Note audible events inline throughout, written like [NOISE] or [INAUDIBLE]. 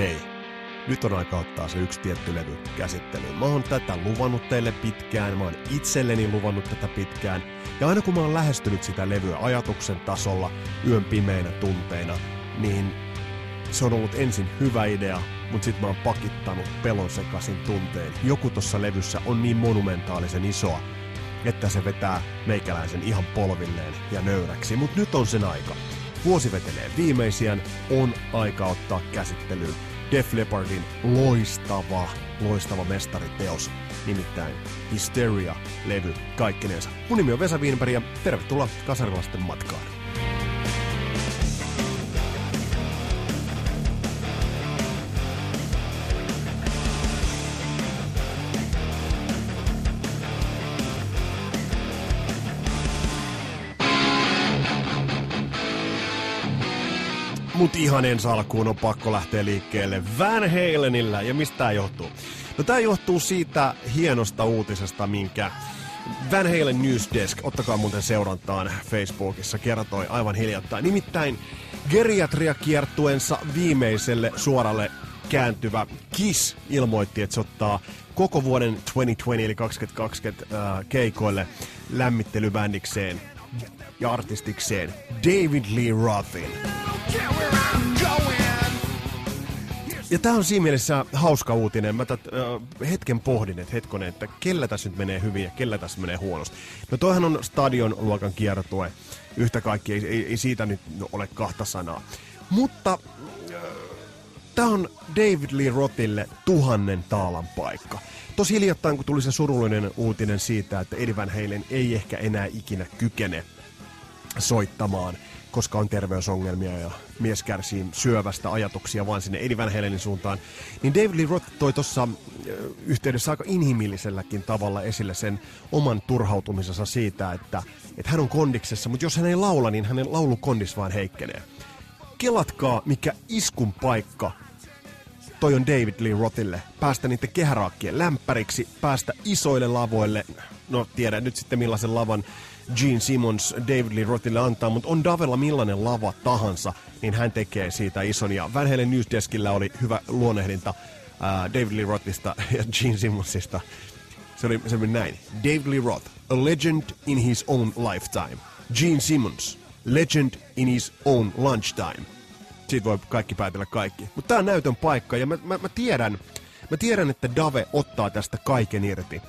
hei, nyt on aika ottaa se yksi tietty levy käsittelyyn. Mä oon tätä luvannut teille pitkään, mä oon itselleni luvannut tätä pitkään. Ja aina kun mä oon lähestynyt sitä levyä ajatuksen tasolla, yön pimeinä tunteina, niin se on ollut ensin hyvä idea, mutta sitten mä oon pakittanut pelon sekaisin tunteen. Joku tuossa levyssä on niin monumentaalisen isoa, että se vetää meikäläisen ihan polvilleen ja nöyräksi. Mutta nyt on sen aika. Vuosi vetelee viimeisiän, on aika ottaa käsittelyyn Def Leppardin loistava, loistava mestariteos, nimittäin Hysteria-levy kaikkinensa. Mun nimi on Vesa Wienberg ja tervetuloa Kasarilaisten matkaan. Mut ihan ensi alkuun on pakko lähteä liikkeelle Van Halenillä. Ja mistä tämä johtuu? No tämä johtuu siitä hienosta uutisesta, minkä Van Halen Newsdesk, ottakaa muuten seurantaan Facebookissa, kertoi aivan hiljattain. Nimittäin geriatriakiertuensa viimeiselle suoralle kääntyvä Kiss ilmoitti, että se ottaa koko vuoden 2020 eli 2020 äh, keikoille lämmittelybändikseen ja artistikseen David Lee Rothin. Ja tämä on siinä mielessä hauska uutinen. Mä tät, äh, hetken pohdin, että hetkonen, että kellä tässä nyt menee hyvin ja kellä tässä menee huonosti. No toihan on stadion luokan kiertue. Yhtä kaikki, ei, ei, ei siitä nyt ole kahta sanaa. Mutta äh, tämä on David Lee Rothille tuhannen taalan paikka. Tosi hiljattain, kun tuli se surullinen uutinen siitä, että Eddie Van Halen ei ehkä enää ikinä kykene soittamaan – koska on terveysongelmia ja mies kärsii syövästä ajatuksia vaan sinne Eddie Van Halenin suuntaan, niin David Lee Roth toi tuossa yhteydessä aika inhimilliselläkin tavalla esille sen oman turhautumisensa siitä, että, että hän on kondiksessa, mutta jos hän ei laula, niin hänen laulukondis vaan heikkenee. Kelatkaa, mikä iskun paikka toi on David Lee Rothille. Päästä niiden kehäraakkien lämpäriksi, päästä isoille lavoille. No tiedän nyt sitten millaisen lavan Gene Simmons David Lee Rothille antaa, mutta on Davella millainen lava tahansa, niin hän tekee siitä ison. Ja Van Halen Newsdeskillä oli hyvä luonnehdinta uh, David Lee Rothista [LAUGHS] ja Gene Simmonsista. Se oli, se oli näin. David Lee Roth, a legend in his own lifetime. Gene Simmons, legend in his own lunchtime. Siitä voi kaikki päätellä kaikki. Mutta tämä on näytön paikka ja mä, mä, mä tiedän, mä tiedän, että Dave ottaa tästä kaiken irti.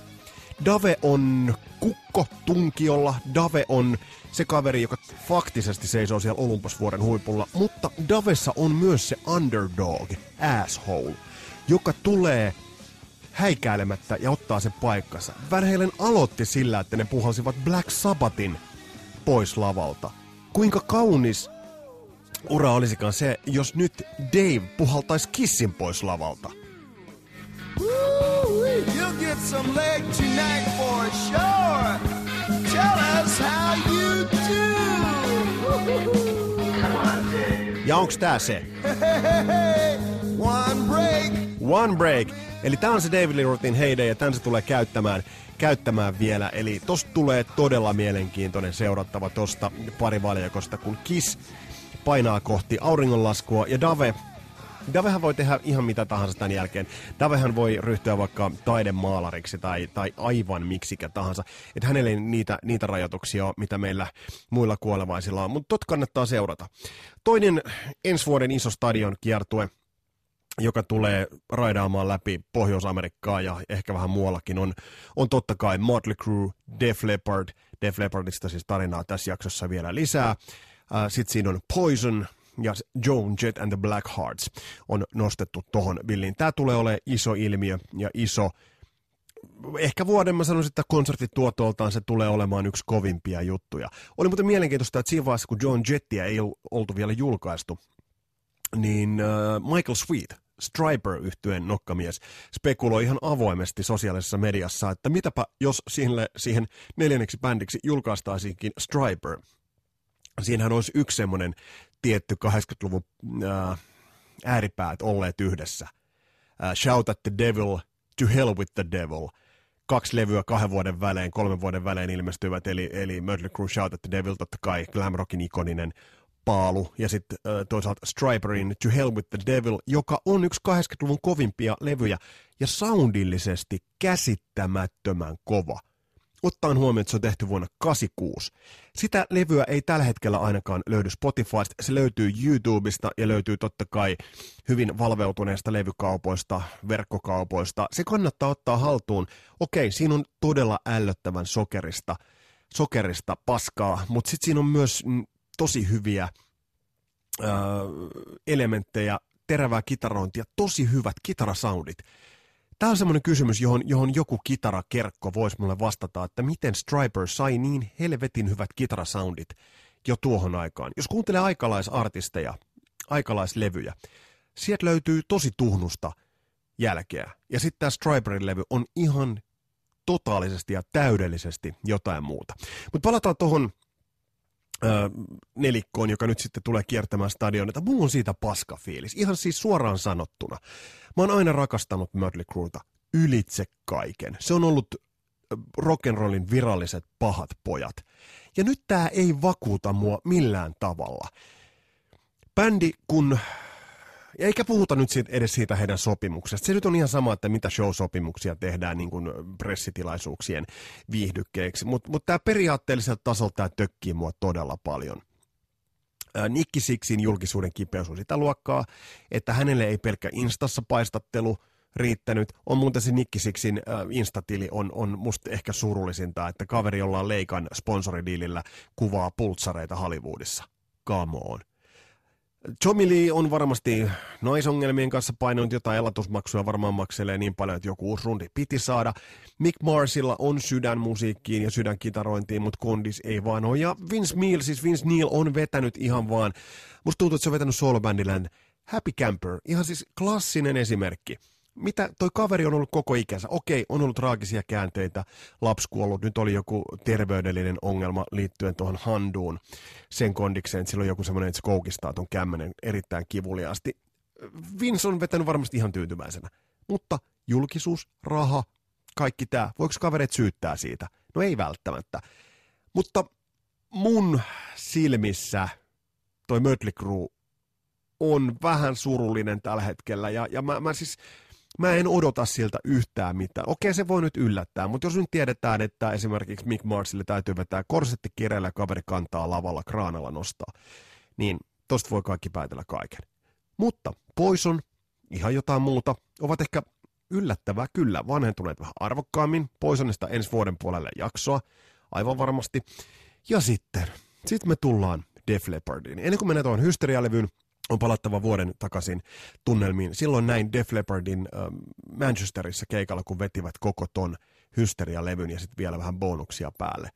Dave on kukko tunkiolla. Dave on se kaveri, joka faktisesti seisoo siellä Olympusvuoren huipulla. Mutta Davessa on myös se underdog, asshole, joka tulee häikäilemättä ja ottaa sen paikkansa. Van Halen aloitti sillä, että ne puhalsivat Black Sabbathin pois lavalta. Kuinka kaunis ura olisikaan se, jos nyt Dave puhaltaisi Kissin pois lavalta. You'll get some leg tonight for sure. Tell us how you do. Ja onks tää se? [LAUGHS] One break. One break. Eli tää on se David Lee Rothin heide ja tän se tulee käyttämään, käyttämään vielä. Eli tosta tulee todella mielenkiintoinen seurattava tosta parivaljakosta, kun Kiss painaa kohti auringonlaskua ja Dave Davehan voi tehdä ihan mitä tahansa tämän jälkeen. Davehan voi ryhtyä vaikka taidemaalariksi tai, tai aivan miksikä tahansa. Että hänelle ei niitä, niitä rajoituksia ole, mitä meillä muilla kuolevaisilla on. Mutta tot kannattaa seurata. Toinen ensi vuoden iso stadion kiertue joka tulee raidaamaan läpi Pohjois-Amerikkaa ja ehkä vähän muuallakin, on, on totta kai Motley Crue, Def Leppard. Def Leppardista siis tarinaa tässä jaksossa vielä lisää. Sitten siinä on Poison, ja Joan Jett and the Black Hearts on nostettu tohon billiin. Tämä tulee olemaan iso ilmiö ja iso ehkä vuoden mä sanoisin, että konserttituotoltaan se tulee olemaan yksi kovimpia juttuja. Oli muuten mielenkiintoista, että siinä vaiheessa, kun John Jettiä ei oltu vielä julkaistu, niin uh, Michael Sweet, striper yhtyeen nokkamies, spekuloi ihan avoimesti sosiaalisessa mediassa, että mitäpä jos siihen, siihen neljänneksi bändiksi julkaistaisiinkin Striper. Siinähän olisi yksi semmoinen tietty 80-luvun äh, ääripäät olleet yhdessä. Äh, Shout at the Devil, To Hell with the Devil. Kaksi levyä kahden vuoden välein, kolmen vuoden välein ilmestyvät, eli, eli Mötley Crue Shout at the Devil, totta kai glam rockin ikoninen Paalu ja sitten äh, toisaalta Striperin To Hell with the Devil, joka on yksi 80-luvun kovimpia levyjä ja soundillisesti käsittämättömän kova. Ottaen huomioon, että se on tehty vuonna 86. Sitä levyä ei tällä hetkellä ainakaan löydy Spotifysta, se löytyy YouTubesta ja löytyy totta kai hyvin valveutuneista levykaupoista, verkkokaupoista. Se kannattaa ottaa haltuun. Okei, siinä on todella ällöttävän sokerista, sokerista paskaa, mutta sitten siinä on myös mm, tosi hyviä äh, elementtejä, terävää kitarointia, tosi hyvät kitarasoundit. Tämä on semmoinen kysymys, johon, johon joku kitarakerkko voisi mulle vastata, että miten Striper sai niin helvetin hyvät kitarasoundit jo tuohon aikaan. Jos kuuntelee aikalaisartisteja, aikalaislevyjä, sieltä löytyy tosi tuhnusta jälkeä. Ja sitten tämä Striperin levy on ihan totaalisesti ja täydellisesti jotain muuta. Mutta palataan tuohon nelikkoon, joka nyt sitten tulee kiertämään stadionita. Mulla on siitä paska fiilis, ihan siis suoraan sanottuna. Mä oon aina rakastanut Mötley Crewta ylitse kaiken. Se on ollut rock'n'rollin viralliset pahat pojat. Ja nyt tää ei vakuuta mua millään tavalla. Bändi, kun eikä puhuta nyt siitä, edes siitä heidän sopimuksesta. Se nyt on ihan sama, että mitä show-sopimuksia tehdään niin kuin pressitilaisuuksien viihdykkeeksi. Mutta mut tämä periaatteelliselta tasolta tämä tökkii mua todella paljon. Nikki Sixin julkisuuden kipeys on sitä luokkaa, että hänelle ei pelkkä Instassa paistattelu riittänyt. On muuten se Nikki Sixin äh, Instatili on, on musta ehkä surullisinta, että kaveri, jolla on Leikan sponsoridiilillä, kuvaa pultsareita Hollywoodissa. Come on. Tommy Lee on varmasti naisongelmien kanssa painanut jotain elatusmaksuja, varmaan makselee niin paljon, että joku uusi rundi piti saada. Mick Marsilla on sydän musiikkiin ja sydän kitarointiin, mutta kondis ei vaan ole. Ja Vince Neil, siis Vince Neil on vetänyt ihan vaan, musta tuntuu, että se on vetänyt Happy Camper, ihan siis klassinen esimerkki mitä toi kaveri on ollut koko ikänsä. Okei, on ollut traagisia käänteitä, lapsi kuollut, nyt oli joku terveydellinen ongelma liittyen tuohon handuun sen kondikseen, että sillä on joku semmoinen, että se koukistaa tuon kämmenen erittäin kivuliaasti. Vince on vetänyt varmasti ihan tyytyväisenä, mutta julkisuus, raha, kaikki tämä, voiko kavereet syyttää siitä? No ei välttämättä. Mutta mun silmissä toi Mötley Crue on vähän surullinen tällä hetkellä. Ja, ja mä, mä siis, mä en odota siltä yhtään mitään. Okei, se voi nyt yllättää, mutta jos nyt tiedetään, että esimerkiksi Mick Marsille täytyy vetää korsetti kireellä kaveri kantaa lavalla kraanalla nostaa, niin tosta voi kaikki päätellä kaiken. Mutta Poison, ihan jotain muuta, ovat ehkä yllättävää kyllä vanhentuneet vähän arvokkaammin. Poisonista ensi vuoden puolelle jaksoa, aivan varmasti. Ja sitten, sitten me tullaan Def Leppardiin. Ennen kuin mennään tuohon hysterialevyyn, on palattava vuoden takaisin tunnelmiin. Silloin näin Def Leppardin Manchesterissa keikalla, kun vetivät koko ton Hysteria-levyn ja sitten vielä vähän bonuksia päälle.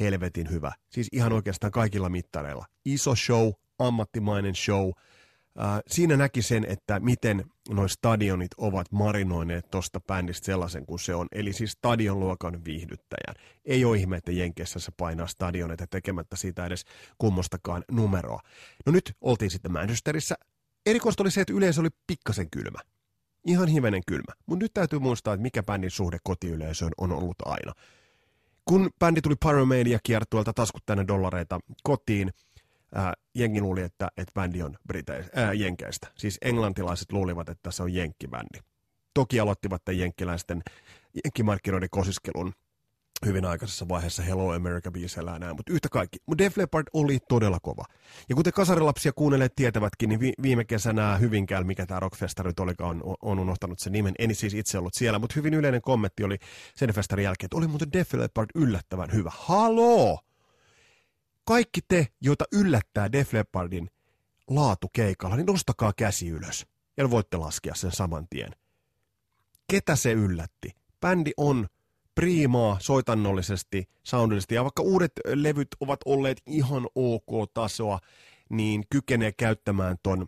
Helvetin hyvä. Siis ihan oikeastaan kaikilla mittareilla. Iso show, ammattimainen show – Siinä näki sen, että miten nuo stadionit ovat marinoineet tuosta bändistä sellaisen kuin se on. Eli siis stadionluokan viihdyttäjän. Ei ole ihme, että Jenkeissä se painaa stadioneita tekemättä siitä edes kummostakaan numeroa. No nyt oltiin sitten Manchesterissa. Erikoista oli se, että yleisö oli pikkasen kylmä. Ihan hivenen kylmä. Mutta nyt täytyy muistaa, että mikä bändin suhde kotiyleisöön on ollut aina. Kun bändi tuli Pyromania kiertuelta taskut tänne dollareita kotiin – ää, jengi luuli, että, että bändi on Briteis, ää, Jenkeistä. Siis englantilaiset luulivat, että se on jenkkibändi. Toki aloittivat tämän jenkkiläisten jenkkimarkkinoiden kosiskelun hyvin aikaisessa vaiheessa Hello America biisellä näin, mutta yhtä kaikki. Mutta Def Leppard oli todella kova. Ja kuten kasarilapsia kuunnelleet tietävätkin, niin vi- viime kesänä Hyvinkäällä, mikä tämä Rockfestari nyt olikaan, on, on unohtanut sen nimen. En siis itse ollut siellä, mutta hyvin yleinen kommentti oli sen festarin jälkeen, että oli muuten Def Leppard yllättävän hyvä. Haloo! Kaikki te, joita yllättää Def Leppardin laatu keikalla, niin nostakaa käsi ylös. Ja voitte laskea sen saman tien. Ketä se yllätti? Bändi on priimaa soitannollisesti, soundillisesti, ja vaikka uudet levyt ovat olleet ihan ok-tasoa, niin kykenee käyttämään ton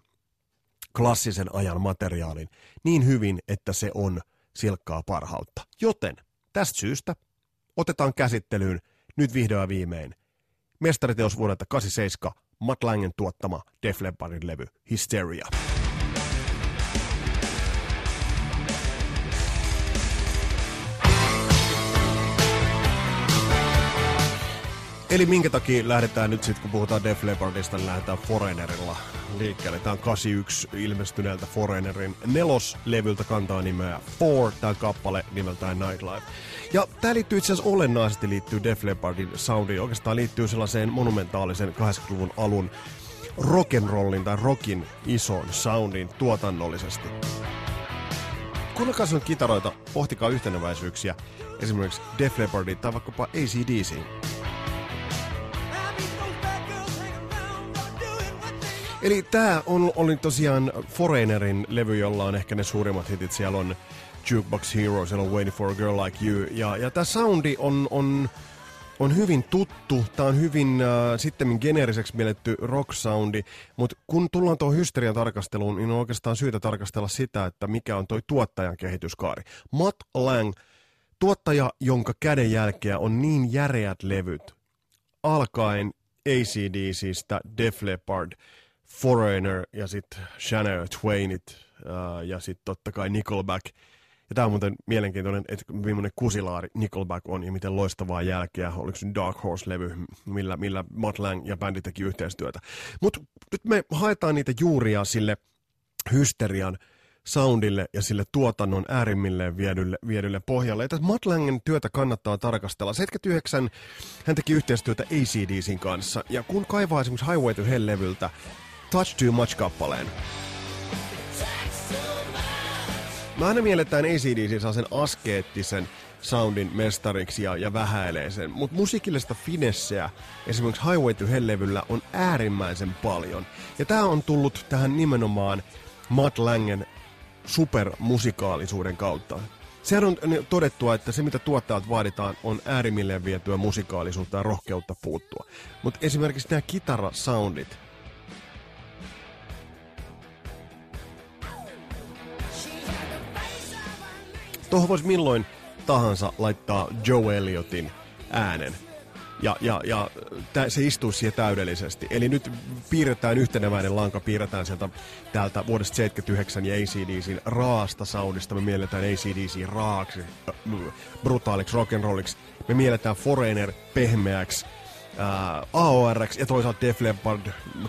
klassisen ajan materiaalin niin hyvin, että se on silkkaa parhautta. Joten tästä syystä otetaan käsittelyyn nyt vihdoin viimein mestariteos vuodelta 87, Matt Langen tuottama Def Leppardin levy Hysteria. Eli minkä takia lähdetään nyt sitten, kun puhutaan Def Leppardista, niin lähdetään Foreignerilla liikkeelle. Tämä on 81 ilmestyneeltä Foreignerin neloslevyltä kantaa nimeä Four, tämä kappale nimeltään Nightlife. Ja tämä liittyy itse asiassa olennaisesti liittyy Def Leppardin soundiin. Oikeastaan liittyy sellaiseen monumentaalisen 80-luvun alun rock'n'rollin tai rockin ison soundin tuotannollisesti. Kuunnelkaa sun kitaroita, pohtikaa yhteneväisyyksiä, esimerkiksi Def Leppardin tai vaikkapa ACDC. Eli tää on, oli tosiaan Foreignerin levy, jolla on ehkä ne suurimmat hitit. Siellä on Jukebox Hero, siellä on Waiting for a Girl Like You. Ja, ja tää soundi on, on, on hyvin tuttu. Tää on hyvin äh, sitten geneeriseksi mielletty rock-soundi. Mutta kun tullaan tuohon hysterian tarkasteluun, niin on oikeastaan syytä tarkastella sitä, että mikä on toi tuottajan kehityskaari. Matt Lang, tuottaja, jonka kädenjälkeä on niin järeät levyt, alkaen ACDCstä Def Leppard – Foreigner ja sitten Shania Twainit uh, ja sitten totta kai Nickelback. Ja tämä on muuten mielenkiintoinen, että viimeinen kusilaari Nickelback on ja miten loistavaa jälkeä. Oliko se Dark Horse-levy, millä, millä Matt Lang ja bändi teki yhteistyötä. Mutta nyt me haetaan niitä juuria sille hysterian soundille ja sille tuotannon äärimmilleen viedylle, viedylle pohjalle. Ja tässä Matt Langen työtä kannattaa tarkastella. 79 hän teki yhteistyötä ACDCin kanssa, ja kun kaivaa esimerkiksi Highway to Hell-levyltä Touch Too Much-kappaleen. Mä aina mielletään ACDC saa sen askeettisen soundin mestariksi ja, ja vähäilee sen, mutta musiikillista finesseä esimerkiksi Highway to Hell-levyllä on äärimmäisen paljon. Ja tää on tullut tähän nimenomaan Matt Langen supermusikaalisuuden kautta. Sehän on todettua, että se mitä tuottajat vaaditaan on äärimmilleen vietyä musikaalisuutta ja rohkeutta puuttua. Mutta esimerkiksi nämä kitarasoundit, Tuohon voisi milloin tahansa laittaa Joe Elliotin äänen. Ja, ja, ja tä, se istuu siihen täydellisesti. Eli nyt piirretään yhteneväinen lanka, piirretään sieltä täältä vuodesta 79 ja ACDCin raasta soundista. Me mielletään ACDC raaksi, äh, brutaaliksi rock'n'rolliksi. Me mielletään Foreigner pehmeäksi, äh, AORX ja toisaalta Def Leppard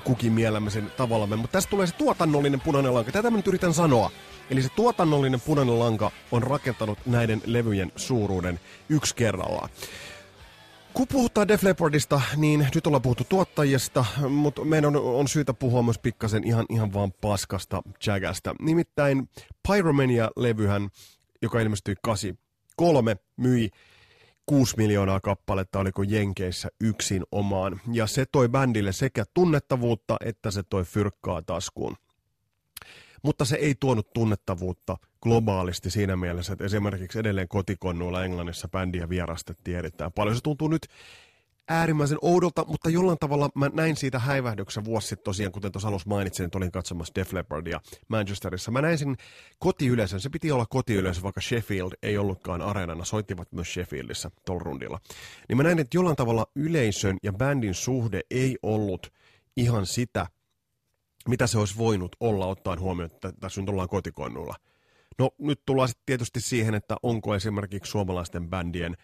kukin sen tavallamme. Mutta tästä tulee se tuotannollinen punainen lanka. Tätä mä nyt yritän sanoa. Eli se tuotannollinen punainen lanka on rakentanut näiden levyjen suuruuden yksi kerrallaan. Kun puhutaan Def Leppardista, niin nyt ollaan puhuttu tuottajista, mutta meidän on, on syytä puhua myös pikkasen ihan, ihan vaan paskasta jagasta. Nimittäin Pyromania-levyhän, joka ilmestyi 83, myi 6 miljoonaa kappaletta, oliko Jenkeissä yksin omaan. Ja se toi bändille sekä tunnettavuutta että se toi fyrkkaa taskuun mutta se ei tuonut tunnettavuutta globaalisti siinä mielessä, että esimerkiksi edelleen kotikonnuilla Englannissa bändiä vierastettiin erittäin paljon. Se tuntuu nyt äärimmäisen oudolta, mutta jollain tavalla mä näin siitä häivähdyksen vuosi sitten tosiaan, kuten tuossa alussa mainitsin, että olin katsomassa Def Leppardia Manchesterissa. Mä näin sen kotiyleisön, se piti olla kotiyleisö, vaikka Sheffield ei ollutkaan areenana, soittivat myös Sheffieldissä rundilla. Niin mä näin, että jollain tavalla yleisön ja bändin suhde ei ollut ihan sitä, mitä se olisi voinut olla ottaen huomioon, että tässä nyt ollaan kotikonnulla. No nyt tullaan sitten tietysti siihen, että onko esimerkiksi suomalaisten bändien,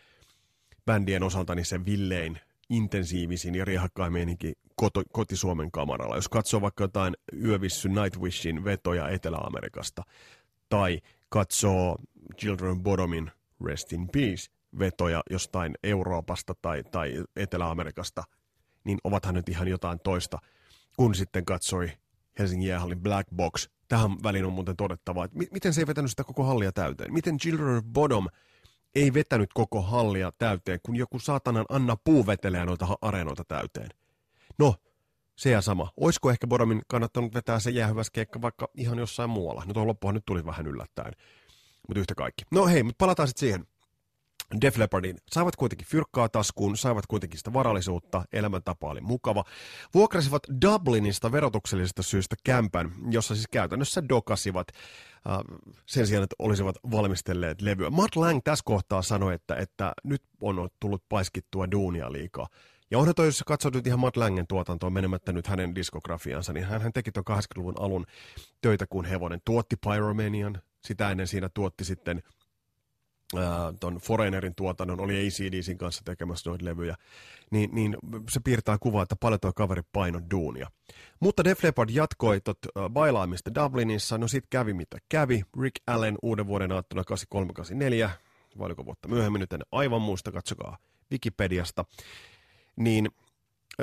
bändien osalta niin se villein intensiivisin ja riehakkain meininki koto, koti-Suomen kamaralla. Jos katsoo vaikka jotain Yövissy Nightwishin vetoja Etelä-Amerikasta, tai katsoo Children Bodomin Rest in Peace vetoja jostain Euroopasta tai, tai Etelä-Amerikasta, niin ovathan nyt ihan jotain toista, kun sitten katsoi Helsingin jäähallin Black Box. Tähän väliin on muuten todettava, että miten se ei vetänyt sitä koko hallia täyteen. Miten Children of Bodom ei vetänyt koko hallia täyteen, kun joku saatanan Anna Puu vetelee noita areenoita täyteen. No, se ja sama. Olisiko ehkä Bodomin kannattanut vetää se jäähyväskeikka vaikka ihan jossain muualla? No tuo loppuhan nyt tuli vähän yllättäen. Mutta yhtä kaikki. No hei, mutta palataan sitten siihen. Def Leppardin saivat kuitenkin fyrkkaa taskuun, saivat kuitenkin sitä varallisuutta, elämäntapa oli mukava. Vuokrasivat Dublinista verotuksellisesta syystä kämpän, jossa siis käytännössä dokasivat äh, sen sijaan, että olisivat valmistelleet levyä. Matt Lang tässä kohtaa sanoi, että, että nyt on tullut paiskittua duunia liikaa. Ja onhan toi, jos katsot nyt ihan Matt Langen tuotantoa menemättä nyt hänen diskografiansa, niin hän, hän teki tuon 80-luvun alun töitä kuin hevonen. Tuotti Pyromanian, sitä ennen siinä tuotti sitten ton Foreignerin tuotannon, oli ACDCin kanssa tekemässä noita levyjä, niin, niin se piirtää kuvaa, että paljon tuo kaveri paino duunia. Mutta Def Leppard jatkoi tot, bailaamista Dublinissa, no sit kävi mitä kävi. Rick Allen uuden vuoden aattona 8384, valiko vuotta myöhemmin, nyt en aivan muista, katsokaa Wikipediasta, niin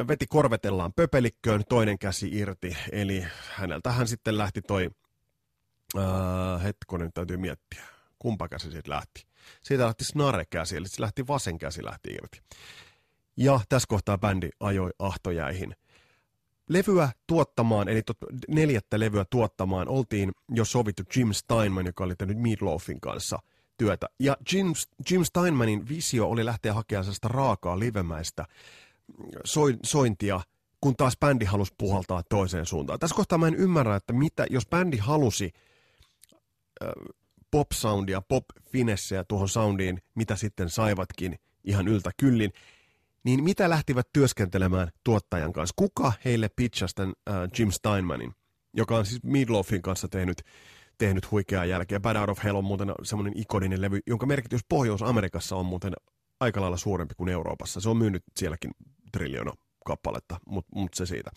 veti korvetellaan pöpelikköön, toinen käsi irti, eli häneltä hän sitten lähti toi, uh, hetkonen täytyy miettiä, kumpa käsi siitä lähti. Siitä lähti snare-käsi, eli se lähti vasen käsi lähti irti. Ja tässä kohtaa bändi ajoi ahtojäihin. Levyä tuottamaan, eli tot, neljättä levyä tuottamaan, oltiin jo sovittu Jim Steinman, joka oli tehnyt Meatloafin kanssa työtä. Ja Jim, Jim Steinmanin visio oli lähteä hakemaan sellaista raakaa livemäistä sointia, kun taas bändi halusi puhaltaa toiseen suuntaan. Tässä kohtaa mä en ymmärrä, että mitä, jos bändi halusi pop-soundia, pop-finessejä tuohon soundiin, mitä sitten saivatkin ihan yltä kyllin, niin mitä lähtivät työskentelemään tuottajan kanssa? Kuka heille pitchasi tämän uh, Jim Steinmanin, joka on siis Meatloafin kanssa tehnyt, tehnyt huikeaa jälkeä. Bad Out of Hell on muuten semmoinen ikoninen levy, jonka merkitys Pohjois-Amerikassa on muuten aika lailla suurempi kuin Euroopassa. Se on myynyt sielläkin triljoona kappaletta, mutta mut se siitä.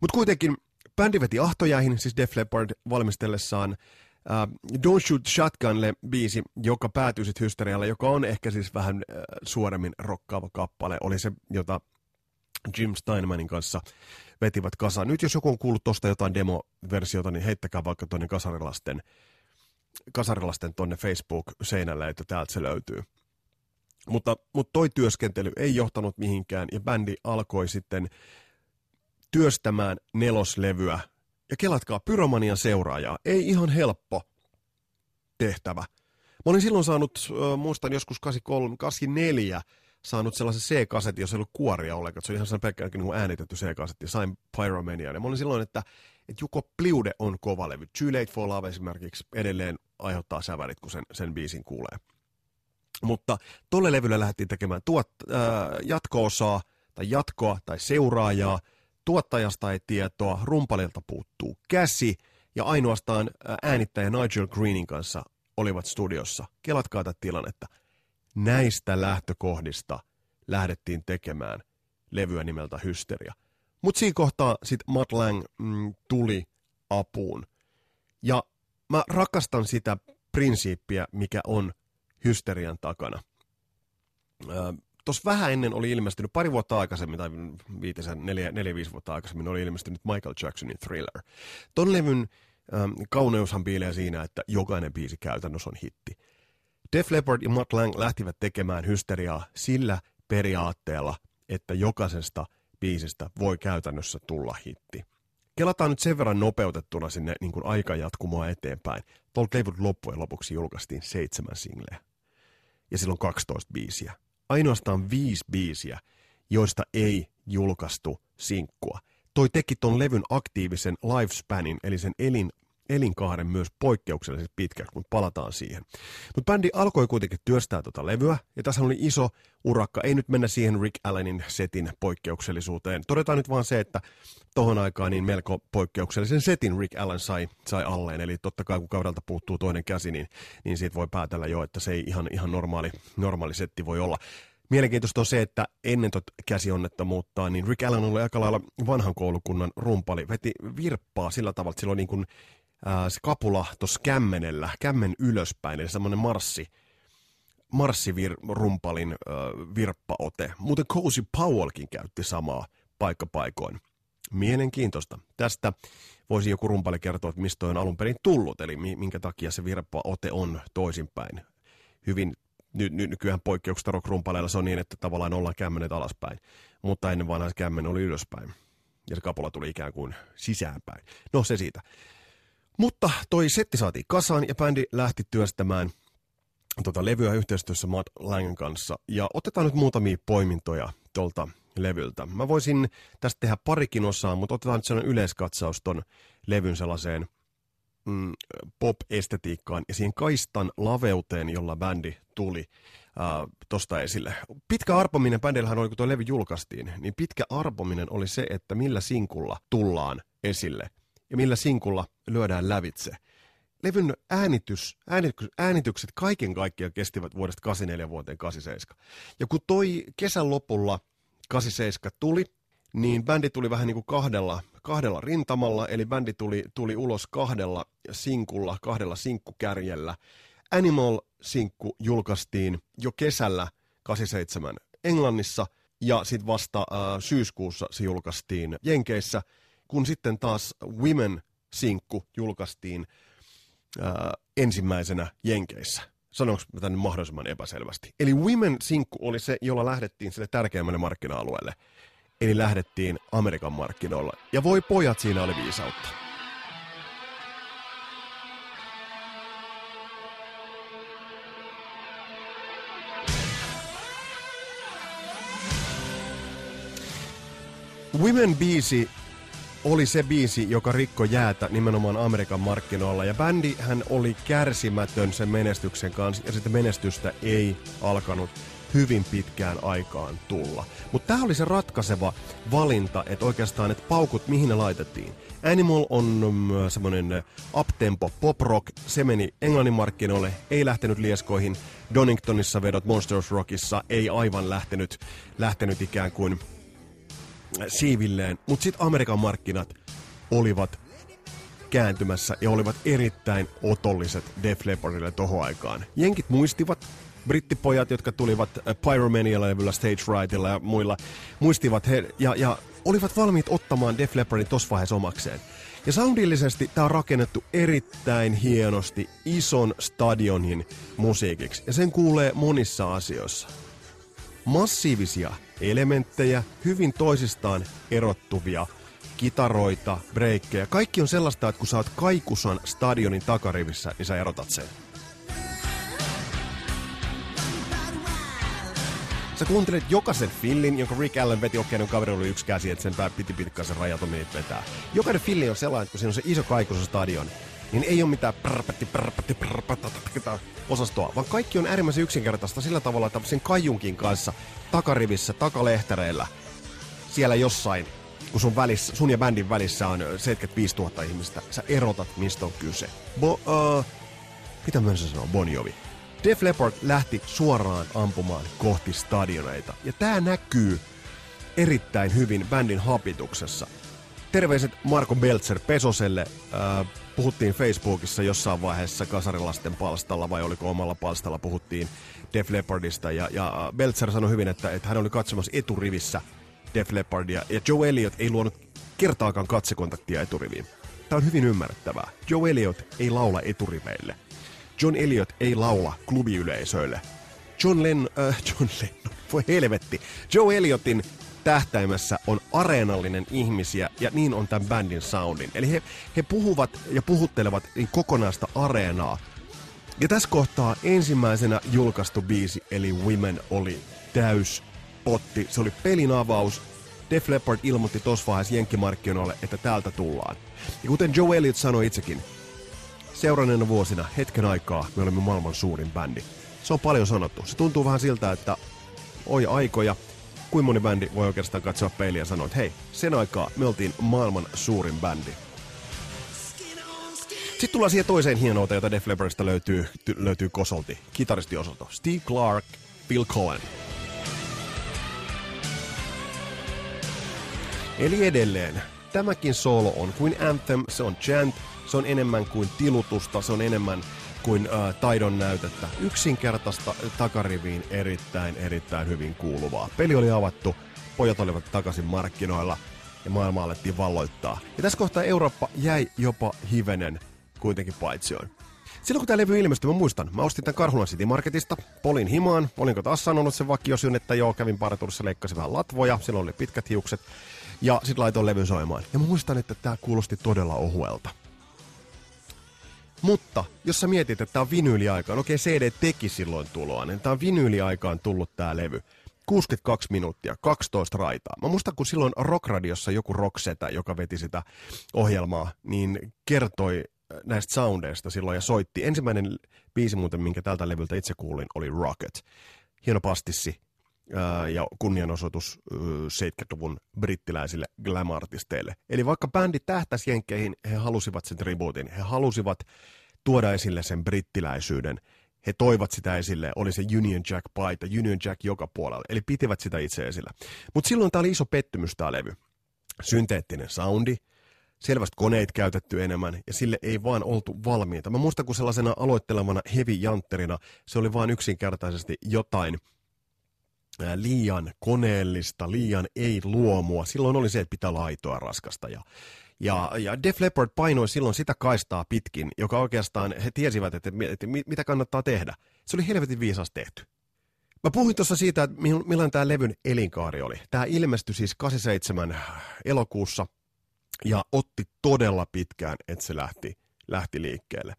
Mutta kuitenkin bändi veti ahtojäihin, siis Def Leppard valmistellessaan Uh, Don't Shoot Shotgunle biisi, joka päätyy sitten hysterialle, joka on ehkä siis vähän uh, suoremmin rokkaava kappale, oli se, jota Jim Steinmanin kanssa vetivät kasaan. Nyt jos joku on kuullut tuosta jotain demoversiota, niin heittäkää vaikka tuonne kasarilasten, kasarilasten tuonne Facebook-seinälle, että täältä se löytyy. Mutta, mutta toi työskentely ei johtanut mihinkään ja bändi alkoi sitten työstämään neloslevyä ja kelatkaa, Pyromanian seuraajaa. Ei ihan helppo tehtävä. Mä olin silloin saanut, muistan joskus 83, 84, saanut sellaisen C-kasetin, jos ei ollut kuoria ollenkaan. Se oli ihan sellainen pelkkä niin äänitetty C-kasetti. Sain Pyromania. Ja mä olin silloin, että, että Juko Pliude on kova levy. Too Late for Love esimerkiksi edelleen aiheuttaa sävärit, kun sen, sen biisin kuulee. Mutta tolle levylle lähdettiin tekemään tuot, äh, jatko-osaa tai jatkoa tai seuraajaa – Tuottajasta ei tietoa, rumpalilta puuttuu käsi ja ainoastaan äänittäjä Nigel Greenin kanssa olivat studiossa. Kelatkaa tätä tilannetta. Näistä lähtökohdista lähdettiin tekemään levyä nimeltä Hysteria. Mutta siinä kohtaa sitten Matt Lang mm, tuli apuun. Ja mä rakastan sitä prinsiippiä, mikä on hysterian takana tuossa vähän ennen oli ilmestynyt, pari vuotta aikaisemmin, tai viitisen, neljä, neljä, viisi vuotta aikaisemmin oli ilmestynyt Michael Jacksonin Thriller. Ton levyn ähm, kauneushan piilee siinä, että jokainen biisi käytännössä on hitti. Def Leppard ja Matt Lang lähtivät tekemään hysteriaa sillä periaatteella, että jokaisesta biisistä voi käytännössä tulla hitti. Kelataan nyt sen verran nopeutettuna sinne niin kuin aikajatkumoa eteenpäin. Tuolta levyt loppujen lopuksi julkaistiin seitsemän singleä. Ja silloin 12 biisiä ainoastaan viisi biisiä, joista ei julkaistu sinkkua. Toi teki ton levyn aktiivisen lifespanin, eli sen elin, elinkaaren myös poikkeuksellisesti pitkäksi, mutta palataan siihen. Mutta bändi alkoi kuitenkin työstää tota levyä, ja tässä oli iso urakka. Ei nyt mennä siihen Rick Allenin setin poikkeuksellisuuteen. Todetaan nyt vaan se, että tohon aikaan niin melko poikkeuksellisen setin Rick Allen sai, sai alleen. Eli totta kai kun kaudelta puuttuu toinen käsi, niin, niin siitä voi päätellä jo, että se ei ihan, ihan normaali, normaali setti voi olla. Mielenkiintoista on se, että ennen tot käsionnettomuutta, niin Rick Allen oli aika lailla vanhan koulukunnan rumpali. Veti virppaa sillä tavalla, että sillä on niin kuin, ää, se kapula tuossa kämmenellä, kämmen ylöspäin, eli semmoinen marssi, marssirumpalin äh, virppaote. Muuten Cozy Powellkin käytti samaa paikkapaikoin. Mielenkiintoista. Tästä voisi joku rumpali kertoa, että mistä on alun perin tullut, eli minkä takia se virppaote on toisinpäin. Hyvin ny, ny, nykyään poikkeuksista rockrumpaleilla se on niin, että tavallaan ollaan kämmenet alaspäin, mutta ennen vanhaa kämmen oli ylöspäin. Ja se kapula tuli ikään kuin sisäänpäin. No se siitä. Mutta toi setti saatiin kasaan ja bändi lähti työstämään tota levyä yhteistyössä Matt Langen kanssa. Ja otetaan nyt muutamia poimintoja tuolta levyltä. Mä voisin tästä tehdä parikin osaa, mutta otetaan nyt sellainen yleiskatsaus ton levyn sellaiseen mm, pop-estetiikkaan ja siihen kaistan laveuteen, jolla bändi tuli äh, tosta esille. Pitkä arpominen, bändillähän oli, kun tuo levy julkaistiin, niin pitkä arpominen oli se, että millä sinkulla tullaan esille ja millä sinkulla lyödään lävitse. levyn äänitys, äänitys, äänitykset kaiken kaikkiaan kestivät vuodesta 84 vuoteen 87. Ja kun toi kesän lopulla 87 tuli, niin bändi tuli vähän niin kuin kahdella, kahdella rintamalla, eli bändi tuli, tuli ulos kahdella sinkulla, kahdella sinkkukärjellä. Animal-sinkku julkaistiin jo kesällä 87 Englannissa, ja sitten vasta äh, syyskuussa se julkaistiin Jenkeissä, kun sitten taas Women-sinkku julkaistiin äh, ensimmäisenä Jenkeissä. Sanoinko mä tänne mahdollisimman epäselvästi? Eli Women-sinkku oli se, jolla lähdettiin sille tärkeimmälle markkina-alueelle. Eli lähdettiin Amerikan markkinoilla. Ja voi pojat, siinä oli viisautta. Women-biisi oli se biisi, joka rikko jäätä nimenomaan Amerikan markkinoilla. Ja bändi hän oli kärsimätön sen menestyksen kanssa, ja sitä menestystä ei alkanut hyvin pitkään aikaan tulla. Mutta tämä oli se ratkaiseva valinta, että oikeastaan, että paukut mihin ne laitettiin. Animal on mm, semmoinen uptempo pop rock, se meni Englannin markkinoille, ei lähtenyt lieskoihin. Doningtonissa vedot Monsters Rockissa ei aivan lähtenyt, lähtenyt ikään kuin siivilleen. Mutta sitten Amerikan markkinat olivat kääntymässä ja olivat erittäin otolliset Def Leppardille tohon aikaan. Jenkit muistivat, brittipojat, jotka tulivat äh, Pyromania-levyllä, Stage Rightilla ja muilla, muistivat he ja, ja olivat valmiit ottamaan Def Leppardin tossa vaiheessa omakseen. Ja soundillisesti tämä on rakennettu erittäin hienosti ison stadionin musiikiksi, ja sen kuulee monissa asioissa. Massiivisia elementtejä, hyvin toisistaan erottuvia kitaroita, breikkejä. Kaikki on sellaista, että kun sä oot Kaikusan stadionin takarivissä, niin sä erotat sen. Sä kuuntelet jokaisen fillin, jonka Rick Allen veti okei, kaveri oli yksi käsi, että sen pää piti pitkäisen rajat vetää. Jokainen filli on sellainen, että kun siinä on se iso Kaikusan stadion, niin ei ole mitään prrpatti, prrpatti, prrpatti, osastoa, vaan kaikki on äärimmäisen yksinkertaista sillä tavalla, että sen kajunkin kanssa takarivissä, takalehtereillä, siellä jossain, kun sun, välissä, sun ja bändin välissä on 75 000 ihmistä, sä erotat, mistä on kyse. Bo, uh, mitä mä se sanoo? Bon Jovi. Def Leppard lähti suoraan ampumaan kohti stadioneita, ja tää näkyy erittäin hyvin bändin hapituksessa. Terveiset Marko Belzer Pesoselle. Uh, puhuttiin Facebookissa jossain vaiheessa kasarilasten palstalla, vai oliko omalla palstalla, puhuttiin Def Leppardista. Ja, ja Belzer sanoi hyvin, että, että hän oli katsomassa eturivissä Def Leppardia, ja Joe Elliot ei luonut kertaakaan katsekontaktia eturiviin. Tämä on hyvin ymmärrettävää. Joe Elliot ei laula eturiveille. John Elliot ei laula klubiyleisöille. John Lennon, äh, [LAUGHS] John Lennon, voi helvetti. Joe Elliotin tähtäimessä on areenallinen ihmisiä, ja niin on tämän bändin soundin. Eli he, he puhuvat ja puhuttelevat niin kokonaista areenaa. Ja tässä kohtaa ensimmäisenä julkaistu biisi, eli Women, oli täys potti. Se oli pelin avaus. Def Leppard ilmoitti tuossa vaiheessa jenkkimarkkinoille, että täältä tullaan. Ja kuten Joe Elliott sanoi itsekin, seuranneena vuosina hetken aikaa me olemme maailman suurin bändi. Se on paljon sanottu. Se tuntuu vähän siltä, että oi aikoja, kuin moni bändi voi oikeastaan katsoa peiliä ja sanoa, että hei, sen aikaa me oltiin maailman suurin bändi. Sitten tullaan siihen toiseen hienouteen, jota Def Leppardista löytyy, ty, löytyy kosolti. Kitaristiosasto. Steve Clark, Phil Cohen. Eli edelleen, tämäkin solo on kuin anthem, se on chant, se on enemmän kuin tilutusta, se on enemmän kuin äh, taidon näytettä. Yksinkertaista takariviin erittäin, erittäin hyvin kuuluvaa. Peli oli avattu, pojat olivat takaisin markkinoilla ja maailma alettiin valloittaa. Ja tässä kohtaa Eurooppa jäi jopa hivenen kuitenkin paitsioon. Silloin kun tämä levy ilmestyi, mä muistan, mä ostin tämän Karhulan City Marketista, polin himaan, olinko taas sanonut se vakiosyn, että joo, kävin parturissa, leikkasin vähän latvoja, silloin oli pitkät hiukset, ja sitten laitoin levyn soimaan. Ja mä muistan, että tämä kuulosti todella ohuelta. Mutta jos sä mietit, että tämä on vinyyliaikaan, okei CD teki silloin tuloa, niin tämä on vinyyliaikaan tullut tämä levy. 62 minuuttia, 12 raitaa. Mä muistan, kun silloin Rockradiossa joku rocksetä, joka veti sitä ohjelmaa, niin kertoi näistä soundeista silloin ja soitti. Ensimmäinen biisi muuten, minkä tältä levyltä itse kuulin, oli Rocket. Hieno pastissi ja kunnianosoitus ää, äh, 70-luvun brittiläisille glam-artisteille. Eli vaikka bändi tähtäisi jenkkeihin, he halusivat sen tribuutin. He halusivat tuoda esille sen brittiläisyyden. He toivat sitä esille, oli se Union Jack paita, Union Jack joka puolella, eli pitivät sitä itse esillä. Mutta silloin tämä oli iso pettymys tämä levy. Synteettinen soundi, selvästi koneet käytetty enemmän, ja sille ei vaan oltu valmiita. Mä muistan, kun sellaisena aloittelevana heavy jantterina se oli vain yksinkertaisesti jotain liian koneellista, liian ei-luomua. Silloin oli se, että pitää laitoa raskasta. Ja, ja, ja Def Leppard painoi silloin sitä kaistaa pitkin, joka oikeastaan he tiesivät, että, että, että mitä kannattaa tehdä. Se oli helvetin viisas tehty. Mä puhuin tuossa siitä, että millainen tämä levyn elinkaari oli. Tämä ilmestyi siis 87 elokuussa ja otti todella pitkään, että se lähti, lähti liikkeelle.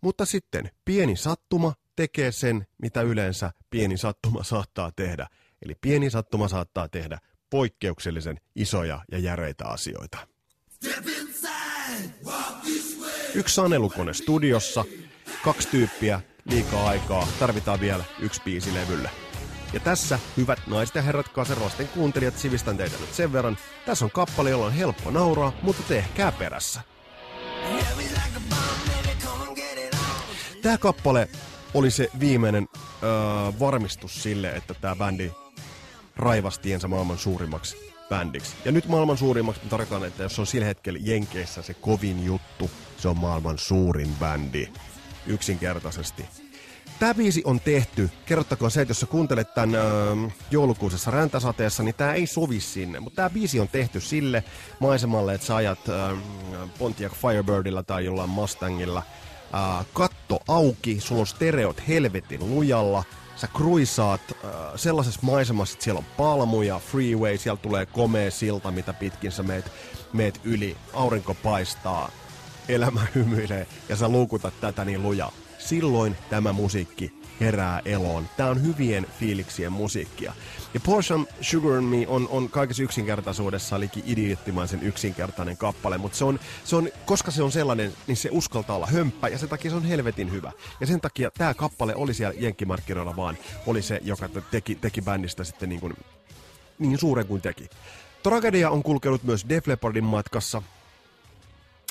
Mutta sitten pieni sattuma tekee sen, mitä yleensä pieni sattuma saattaa tehdä. Eli pieni sattuma saattaa tehdä poikkeuksellisen isoja ja järeitä asioita. Yksi sanelukone studiossa, kaksi tyyppiä, liikaa aikaa, tarvitaan vielä yksi biisi levylle. Ja tässä, hyvät naiset ja herrat kaserolaisten kuuntelijat, sivistän teitä nyt sen verran. Tässä on kappale, jolla on helppo nauraa, mutta tehkää perässä. Tämä kappale oli se viimeinen öö, varmistus sille, että tämä bändi raivasi tiensä maailman suurimmaksi bändiksi. Ja nyt maailman suurimmaksi mä tarkoitan, että jos on sillä hetkellä Jenkeissä se kovin juttu, se on maailman suurin bändi. Yksinkertaisesti. Tämä biisi on tehty, kerrottakoon se, että jos sä kuuntelet tämän öö, joulukuusessa räntäsateessa, niin tämä ei sovi sinne. Mutta tämä biisi on tehty sille maisemalle, että sä ajat öö, Pontiac Firebirdilla tai jollain Mustangilla. Öö, katto auki, sulla on stereot helvetin lujalla, sä kruisaat äh, sellaisessa maisemassa, että siellä on palmuja, freeway, siellä tulee komea silta, mitä pitkin sä meet, meet yli, aurinko paistaa, elämä hymyilee ja sä luukutat tätä niin lujaa. Silloin tämä musiikki herää eloon. Tämä on hyvien fiiliksien musiikkia. Ja Porsche Sugar and Me on, on kaikessa yksinkertaisuudessa liki idioottimaisen yksinkertainen kappale, mutta se on, se on, koska se on sellainen, niin se uskaltaa olla hömppä ja sen takia se on helvetin hyvä. Ja sen takia tämä kappale oli siellä jenkkimarkkinoilla vaan, oli se, joka teki, teki bändistä sitten niin, kuin, niin suuren kuin teki. Tragedia on kulkenut myös Def Leppardin matkassa.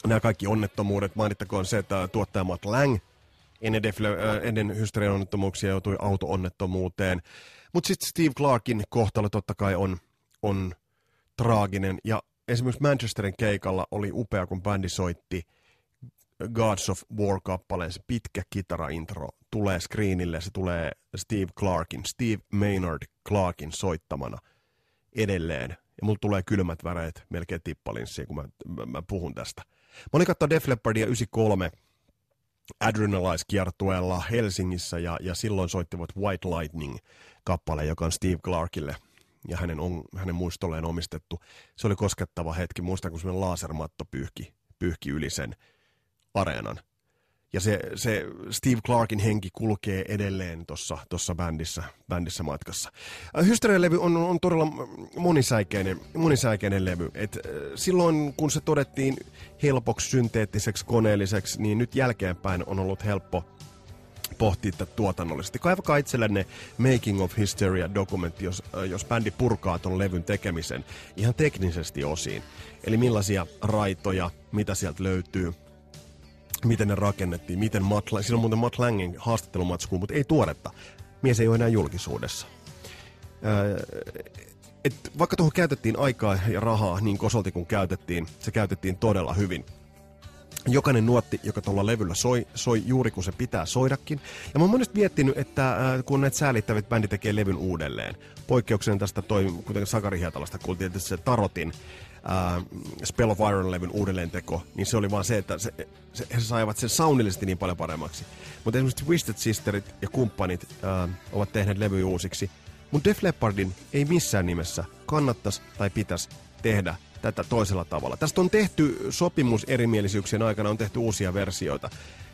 Nämä kaikki onnettomuudet, mainittakoon se, että tuottaja Matt Lang ennen, Defle, ennen hysterian onnettomuuksia joutui auto-onnettomuuteen. Mutta sitten Steve Clarkin kohtalo totta kai on, on traaginen. Ja esimerkiksi Manchesterin keikalla oli upea, kun bändi soitti Gods of War-kappaleen, se pitkä kitara-intro tulee screenille, se tulee Steve Clarkin, Steve Maynard Clarkin soittamana edelleen. Ja mulla tulee kylmät väreet melkein tippalinssiin, kun mä, mä, mä puhun tästä. Mä olin katsoa Def Leppardia 93 Adrenalize-kiertueella Helsingissä ja, ja silloin soittivat White Lightning-kappale, joka on Steve Clarkille ja hänen, on, hänen muistolleen omistettu. Se oli koskettava hetki. Muistan, kun semmoinen lasermatto pyyhki, pyyhki yli sen areenan. Ja se, se Steve Clarkin henki kulkee edelleen tuossa tossa bändissä, bändissä matkassa. Äh, Hysteria-levy on, on todella monisäikeinen, monisäikeinen levy. Et äh, silloin kun se todettiin helpoksi, synteettiseksi, koneelliseksi, niin nyt jälkeenpäin on ollut helppo pohtia tätä tuotannollisesti. Kaivakaa itsellenne Making of Hysteria-dokumentti, jos, äh, jos bändi purkaa ton levyn tekemisen ihan teknisesti osiin. Eli millaisia raitoja, mitä sieltä löytyy, miten ne rakennettiin, miten Matt, siinä on muuten Matt Langin haastattelumatskuun, mutta ei tuoretta. Mies ei ole enää julkisuudessa. Öö, et vaikka tuohon käytettiin aikaa ja rahaa niin kosolti kuin käytettiin, se käytettiin todella hyvin. Jokainen nuotti, joka tuolla levyllä soi, soi juuri kun se pitää soidakin. Ja mä oon monesti miettinyt, että äh, kun näitä säälittävät bändi tekee levyn uudelleen, poikkeuksen tästä toi, kuten Sakari Hietalasta kuultiin, että se Tarotin äh, Spell of Iron-levyn uudelleenteko, niin se oli vaan se, että se, se, he saivat sen soundillisesti niin paljon paremmaksi. Mutta esimerkiksi Twisted Sisterit ja kumppanit äh, ovat tehneet levyjä uusiksi. Mutta Def Leppardin ei missään nimessä kannattaisi tai pitäisi tehdä tätä toisella tavalla. Tästä on tehty sopimus erimielisyyksien aikana, on tehty uusia versioita.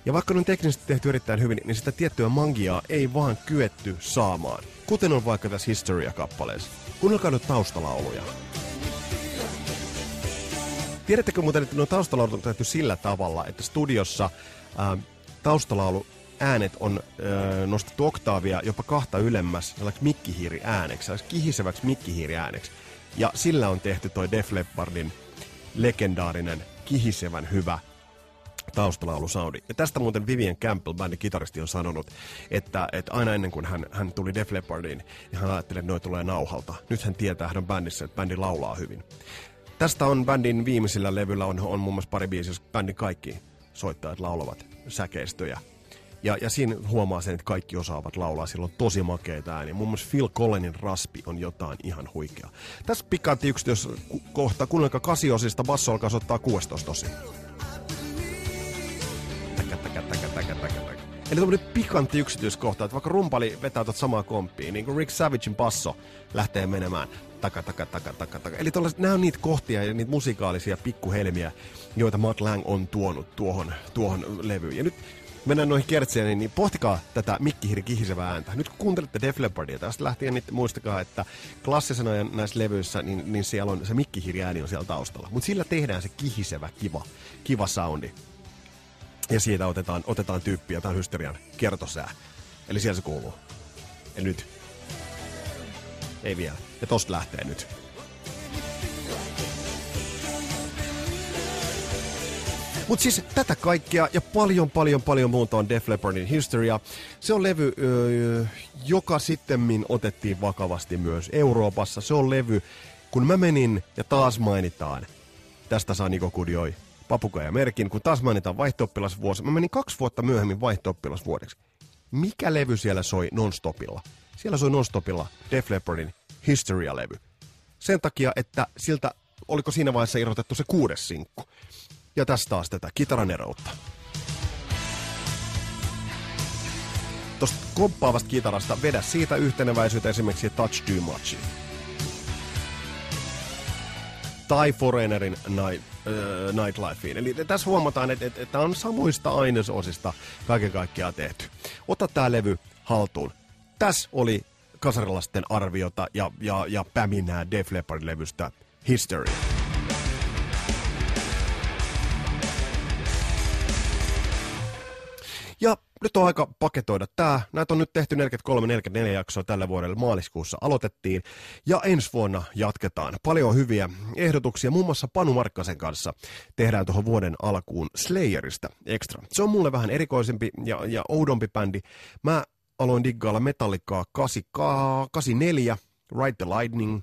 Ja vaikka ne on teknisesti tehty erittäin hyvin, niin sitä tiettyä mangiaa ei vaan kyetty saamaan. Kuten on vaikka tässä Historia-kappaleessa. Kuunnelkaa nyt taustalauluja. Tiedättekö muuten, että nuo taustalaulut on tehty sillä tavalla, että studiossa ää, taustalaulu äänet on ää, nostettu oktaavia jopa kahta ylemmäs sellaiseksi mikkihiiri ääneksi, kihiseväksi mikkihiiri ääneksi. Ja sillä on tehty toi Def Leppardin legendaarinen, kihisevän hyvä taustalaulusoundi. Ja tästä muuten Vivian Campbell, bändin kitaristi, on sanonut, että, että aina ennen kuin hän, hän tuli Def Leppardiin, niin hän ajatteli, että noi tulee nauhalta. Nyt hän tietää, hän on bändissä, että bändi laulaa hyvin. Tästä on bändin viimeisillä levyllä on, on muun muassa pari biisiä, jos bändin kaikki soittajat laulavat säkeistöjä. Ja, ja siinä huomaa sen, että kaikki osaavat laulaa, sillä on tosi makeita ääniä. Muun muassa Phil Collinin raspi on jotain ihan huikea. Tässä pikantti yksityiskohta, kuunnelkaa kasiosista, basso alkaa soittaa 16 tosi. Täkä, täkä, täkä, täkä, täkä. Eli tämmöinen pikantti yksityiskohta, että vaikka rumpali vetää tuot samaa komppia, niin kuin Rick Savagein basso lähtee menemään taka, taka, taka, taka, taka. Eli nämä on niitä kohtia ja niitä musikaalisia pikkuhelmiä, joita Matt Lang on tuonut tuohon, tuohon levyyn. Ja nyt mennään noihin kertseihin, niin pohtikaa tätä mikkihiri kihisevää ääntä. Nyt kun kuuntelette Def Leppardia tästä lähtien, niin muistakaa, että klassisena näissä levyissä, niin, niin siellä on se mikkihiri ääni on siellä taustalla. Mutta sillä tehdään se kihisevä, kiva, kiva soundi. Ja siitä otetaan, otetaan tyyppiä, tämä hysterian kertosää. Eli siellä se kuuluu. Ja nyt. Ei vielä. Ja tosta lähtee nyt. Mutta siis tätä kaikkea ja paljon, paljon, paljon muuta on Def Leppardin Historia. Se on levy, öö, joka sitten otettiin vakavasti myös Euroopassa. Se on levy, kun mä menin ja taas mainitaan, tästä saa Niko Kudioi papukaja merkin, kun taas mainitaan vaihto Mä menin kaksi vuotta myöhemmin vaihto Mikä levy siellä soi nonstopilla? Siellä soi nonstopilla Def Leppardin Historia-levy. Sen takia, että siltä oliko siinä vaiheessa irrotettu se kuudes sinkku. Ja tässä taas tätä kitaraneroutta. Tuosta komppaavasta kitarasta vedä siitä yhteneväisyyttä esimerkiksi Touch Too Much. Tai Foreignerin Night, äh, Nightlifeen. Eli tässä huomataan, että, että, että on samoista ainesosista kaiken kaikkiaan tehty. Ota tämä levy haltuun. Tässä oli kasarilasten arviota ja, ja, ja päminää Def Leppardin levystä History. Nyt on aika paketoida tämä. Näitä on nyt tehty 43-44 jaksoa tällä vuodella maaliskuussa aloitettiin. Ja ensi vuonna jatketaan. Paljon hyviä ehdotuksia. Muun muassa Panu Markkasen kanssa tehdään tuohon vuoden alkuun Slayerista extra. Se on mulle vähän erikoisempi ja, ja oudompi bändi. Mä aloin diggailla Metallicaa 84, Ride the Lightning,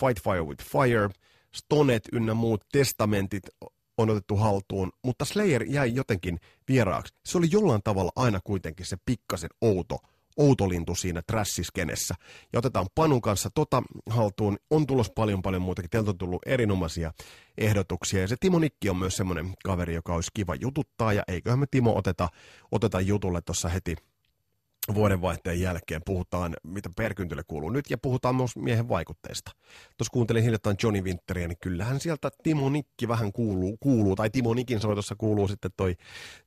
Fight Fire with Fire, Stonet ynnä muut testamentit on otettu haltuun, mutta Slayer jäi jotenkin vieraaksi. Se oli jollain tavalla aina kuitenkin se pikkasen outo, outolintu siinä trassiskenessä. Ja otetaan Panun kanssa tota haltuun. On tulos paljon paljon muutakin. Teiltä on tullut erinomaisia ehdotuksia. Ja se Timo Nikki on myös semmoinen kaveri, joka olisi kiva jututtaa. Ja eiköhän me Timo oteta, oteta jutulle tuossa heti vuodenvaihteen jälkeen puhutaan, mitä perkyntyle kuuluu nyt, ja puhutaan myös miehen vaikutteista. Tuossa kuuntelin hiljattain Johnny Winteria, niin kyllähän sieltä Timo Nikki vähän kuuluu, kuuluu tai Timo Nikin soitossa kuuluu sitten toi,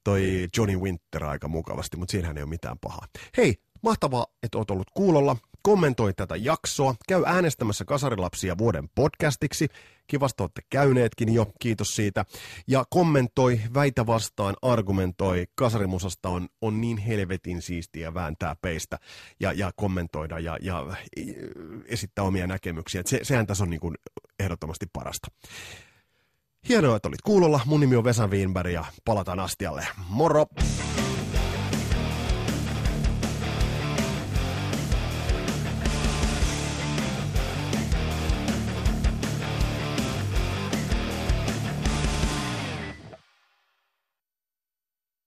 toi Johnny Winter aika mukavasti, mutta siinähän ei ole mitään pahaa. Hei, mahtavaa, että oot ollut kuulolla kommentoi tätä jaksoa, käy äänestämässä Kasarilapsia vuoden podcastiksi. Kivasta olette käyneetkin jo, kiitos siitä. Ja kommentoi, väitä vastaan, argumentoi. Kasarimusasta on, on niin helvetin siistiä vääntää peistä ja, ja kommentoida ja, ja esittää omia näkemyksiä. Se, sehän tässä on niin kuin ehdottomasti parasta. Hienoa, että olit kuulolla. Mun nimi on Vesa Wienberg ja palataan astialle. Moro!